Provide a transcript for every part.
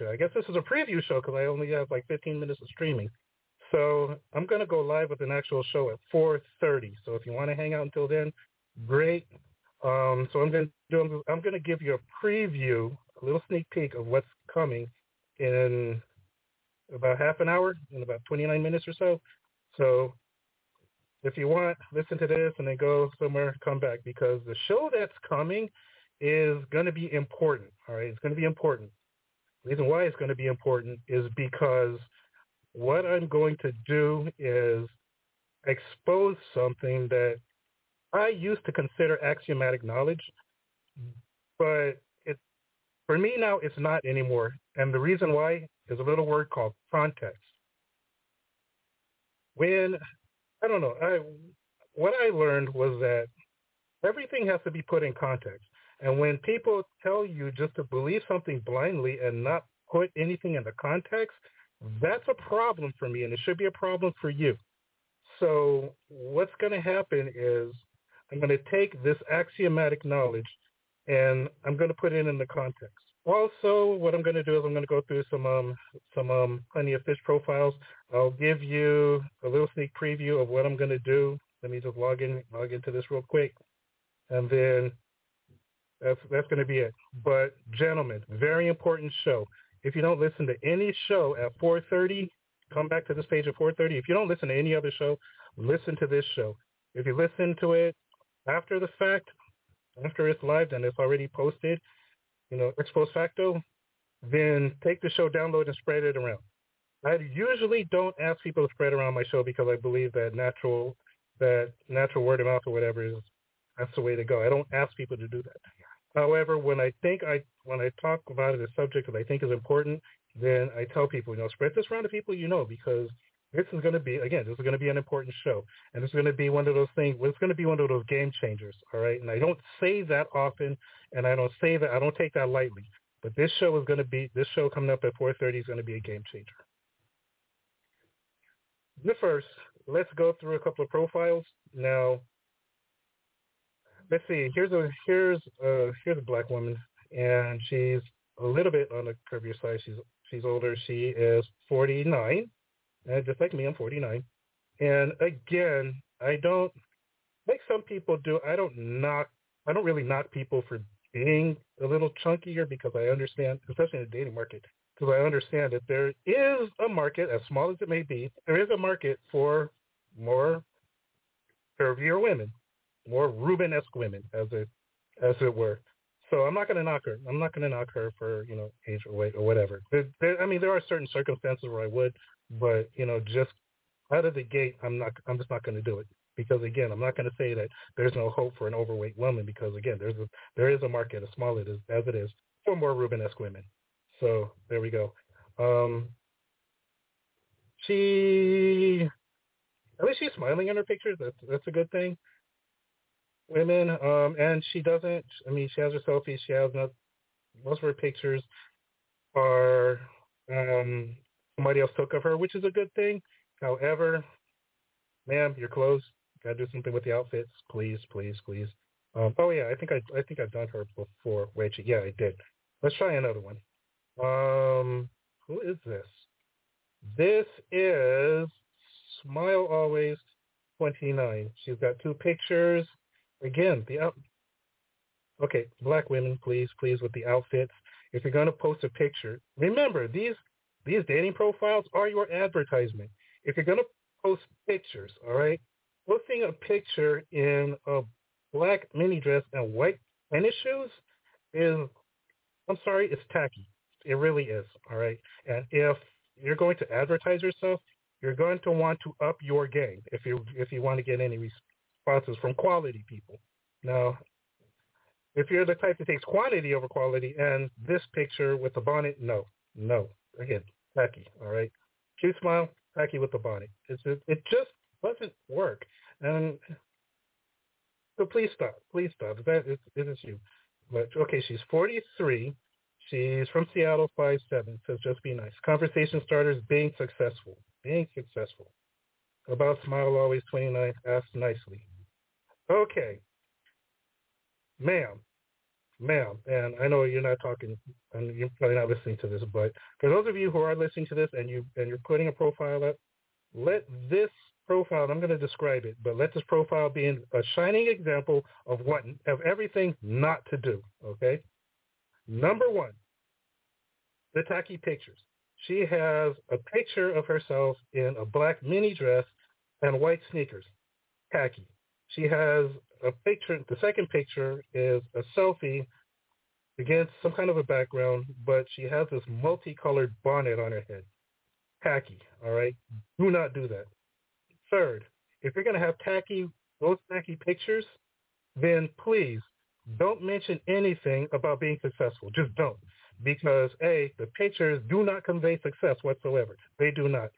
I guess this is a preview show because I only have like 15 minutes of streaming. So I'm going to go live with an actual show at 4.30. So if you want to hang out until then, great. Um, so I'm going to do, I'm going to give you a preview, a little sneak peek of what's coming in about half an hour, in about 29 minutes or so. So if you want, listen to this and then go somewhere, come back because the show that's coming is going to be important. All right, it's going to be important. The reason why it's going to be important is because what I'm going to do is expose something that I used to consider axiomatic knowledge, but it for me now it's not anymore. And the reason why is a little word called context. When I don't know, I what I learned was that everything has to be put in context. And when people tell you just to believe something blindly and not put anything in the context, that's a problem for me and it should be a problem for you. So what's going to happen is I'm going to take this axiomatic knowledge and I'm going to put it in the context. Also, what I'm going to do is I'm going to go through some um, some um, plenty of fish profiles. I'll give you a little sneak preview of what I'm going to do. Let me just log in log into this real quick, and then that's that's going to be it. But gentlemen, very important show. If you don't listen to any show at 4:30, come back to this page at 4:30. If you don't listen to any other show, listen to this show. If you listen to it after the fact, after it's live and it's already posted, you know, ex post facto, then take the show, download, and spread it around. I usually don't ask people to spread around my show because I believe that natural that natural word of mouth or whatever is that's the way to go. I don't ask people to do that. However, when I think I when I talk about it, a subject that I think is important, then I tell people, you know, spread this around to people you know because this is going to be again, this is going to be an important show, and it's going to be one of those things. It's going to be one of those game changers. All right, and I don't say that often, and I don't say that I don't take that lightly. But this show is going to be this show coming up at 4:30 is going to be a game changer. The first, let's go through a couple of profiles now let's see. Here's a here's a here's a black woman, and she's a little bit on the curvier side. She's she's older. She is 49, and just like me, I'm 49. And again, I don't like some people do. I don't knock. I don't really knock people for being a little chunkier because I understand, especially in the dating market, because I understand that there is a market, as small as it may be, there is a market for more curvier women more Ruben-esque women, as it as it were. So I'm not going to knock her. I'm not going to knock her for you know age or weight or whatever. There, there, I mean, there are certain circumstances where I would, but you know, just out of the gate, I'm not. I'm just not going to do it because again, I'm not going to say that there's no hope for an overweight woman because again, there's a there is a market as small as as it is for more Ruben-esque women. So there we go. Um, she at least she's smiling in her pictures. That's that's a good thing women, um, and she doesn't. I mean, she has her selfies. She has not. Most of her pictures are um, somebody else took of her, which is a good thing. However, ma'am, your clothes. Gotta do something with the outfits, please, please, please. Um, oh yeah, I think I I think I've done her before. Wait, yeah, I did. Let's try another one. Um, who is this? This is Smile Always 29. She's got two pictures. Again, the out. Okay, black women, please, please, with the outfits. If you're going to post a picture, remember these these dating profiles are your advertisement. If you're going to post pictures, all right, posting a picture in a black mini dress and white tennis shoes is, I'm sorry, it's tacky. It really is, all right. And if you're going to advertise yourself, you're going to want to up your game if you if you want to get any responses from quality people. Now, if you're the type that takes quantity over quality, and this picture with the bonnet, no, no. Again, tacky, all right? Cute smile, tacky with the bonnet. It's, it, it just doesn't work. And so please stop. Please stop. That is, it is you. But okay, she's 43. She's from Seattle, five seven. Just be nice. Conversation starters, being successful. Being successful. About smile always 29. Ask nicely. Okay. Ma'am, ma'am, and I know you're not talking, and you're probably not listening to this, but for those of you who are listening to this and you and you're putting a profile up, let this profile, I'm going to describe it, but let this profile be a shining example of what of everything not to do. Okay. Number one, the tacky pictures. She has a picture of herself in a black mini dress and white sneakers, tacky. She has a picture. The second picture is a selfie against some kind of a background, but she has this multicolored bonnet on her head. Tacky, all right? Do not do that. Third, if you're going to have tacky, those tacky pictures, then please don't mention anything about being successful. Just don't. Because A, the pictures do not convey success whatsoever. They do not.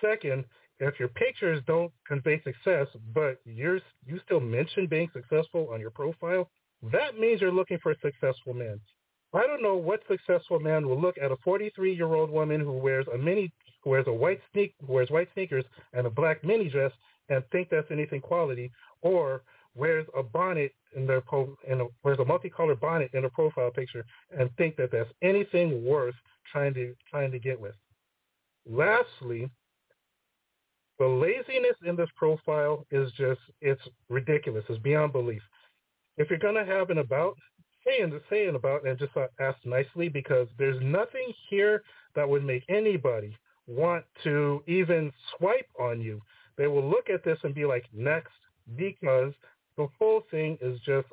Second, if your pictures don't convey success, but you're, you still mention being successful on your profile, that means you're looking for a successful man. I don't know what successful man will look at a 43-year-old woman who wears a mini, who wears a white sneak, who wears white sneakers and a black mini dress and think that's anything quality, or wears a bonnet in their po- a, wears a multicolored bonnet in a profile picture and think that that's anything worth trying to trying to get with. Lastly, the laziness in this profile is just, it's ridiculous. It's beyond belief. If you're going to have an about, say an, say an about and just ask nicely because there's nothing here that would make anybody want to even swipe on you. They will look at this and be like, next, because the whole thing is just,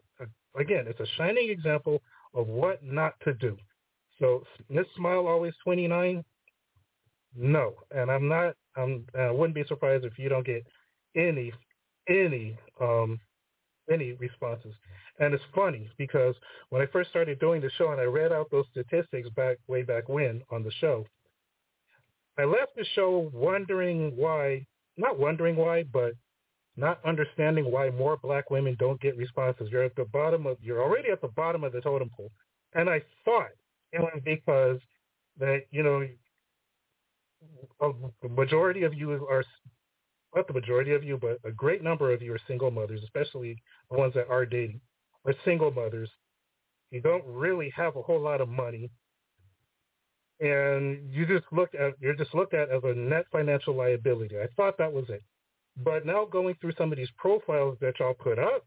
again, it's a shining example of what not to do. So Miss Smile always 29? No. And I'm not I'm, I wouldn't be surprised if you don't get any any um, any responses. And it's funny because when I first started doing the show and I read out those statistics back way back when on the show, I left the show wondering why, not wondering why, but not understanding why more black women don't get responses. You're at the bottom of, you're already at the bottom of the totem pole. And I thought it was because that, you know, the majority of you are not the majority of you, but a great number of you are single mothers, especially the ones that are dating, are single mothers. You don't really have a whole lot of money, and you just looked at you're just looked at as a net financial liability. I thought that was it, but now going through some of these profiles that y'all put up,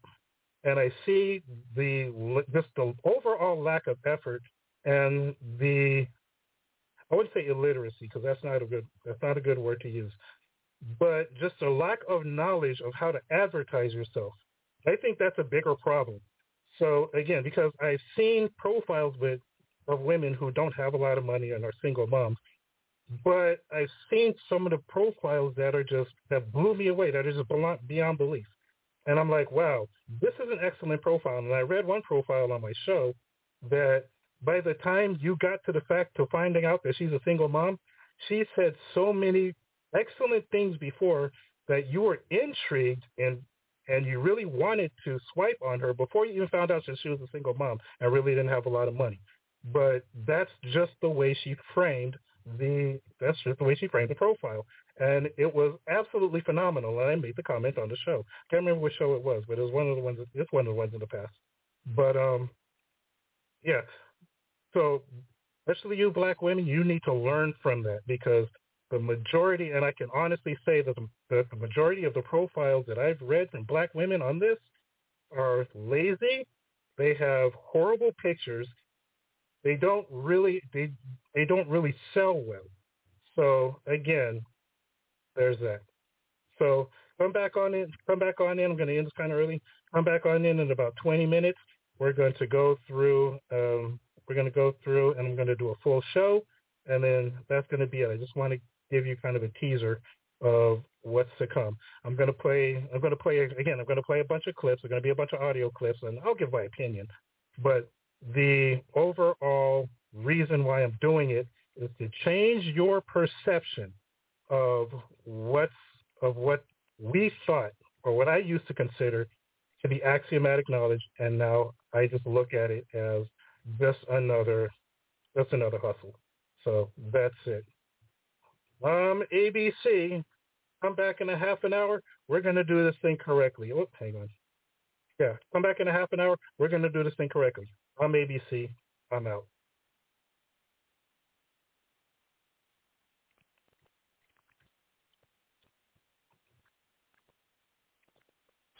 and I see the just the overall lack of effort and the I wouldn't say illiteracy because that's not a good that's not a good word to use, but just a lack of knowledge of how to advertise yourself. I think that's a bigger problem. So again, because I've seen profiles with of women who don't have a lot of money and are single moms, but I've seen some of the profiles that are just that blew me away, that are just beyond belief. And I'm like, wow, this is an excellent profile. And I read one profile on my show that by the time you got to the fact to finding out that she's a single mom, she said so many excellent things before that you were intrigued and and you really wanted to swipe on her before you even found out that she was a single mom and really didn't have a lot of money. But that's just the way she framed the that's just the way she framed the profile. And it was absolutely phenomenal. And I made the comment on the show. I can't remember which show it was, but it was one of the ones it's one of the ones in the past. But um yeah, so especially you black women, you need to learn from that because the majority, and I can honestly say that the, that the majority of the profiles that I've read from black women on this are lazy. They have horrible pictures. They don't really they they don't really sell well. So again, there's that. So come back on in. Come back on in. I'm going to end this kind of early. Come back on in in about 20 minutes. We're going to go through um, we're going to go through and I'm going to do a full show, and then that's going to be it. I just want to give you kind of a teaser of what's to come. I'm going to play. I'm going to play again. I'm going to play a bunch of clips. There's going to be a bunch of audio clips, and I'll give my opinion. But the overall reason why I'm doing it is to change your perception of what's of what we thought or what I used to consider to be axiomatic knowledge, and now I just look at it as just another just another hustle. So that's it. Um, ABC, come back in a half an hour. We're gonna do this thing correctly. Oh, hang on. Yeah, come back in a half an hour. We're gonna do this thing correctly. I'm ABC. I'm out.